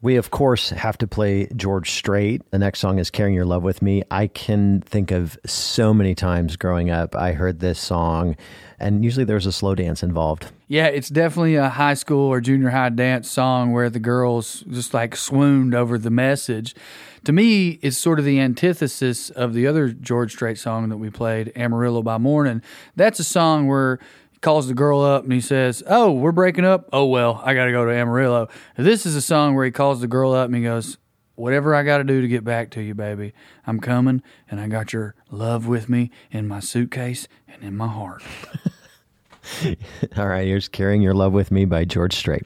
We, of course, have to play George Strait. The next song is Carrying Your Love With Me. I can think of so many times growing up, I heard this song, and usually there's a slow dance involved. Yeah, it's definitely a high school or junior high dance song where the girls just like swooned over the message. To me, it's sort of the antithesis of the other George Strait song that we played, Amarillo by Morning. That's a song where calls the girl up and he says, "Oh, we're breaking up. Oh well, I got to go to Amarillo." This is a song where he calls the girl up and he goes, "Whatever I got to do to get back to you, baby, I'm coming, and I got your love with me in my suitcase and in my heart." All right, here's Carrying Your Love With Me by George Strait.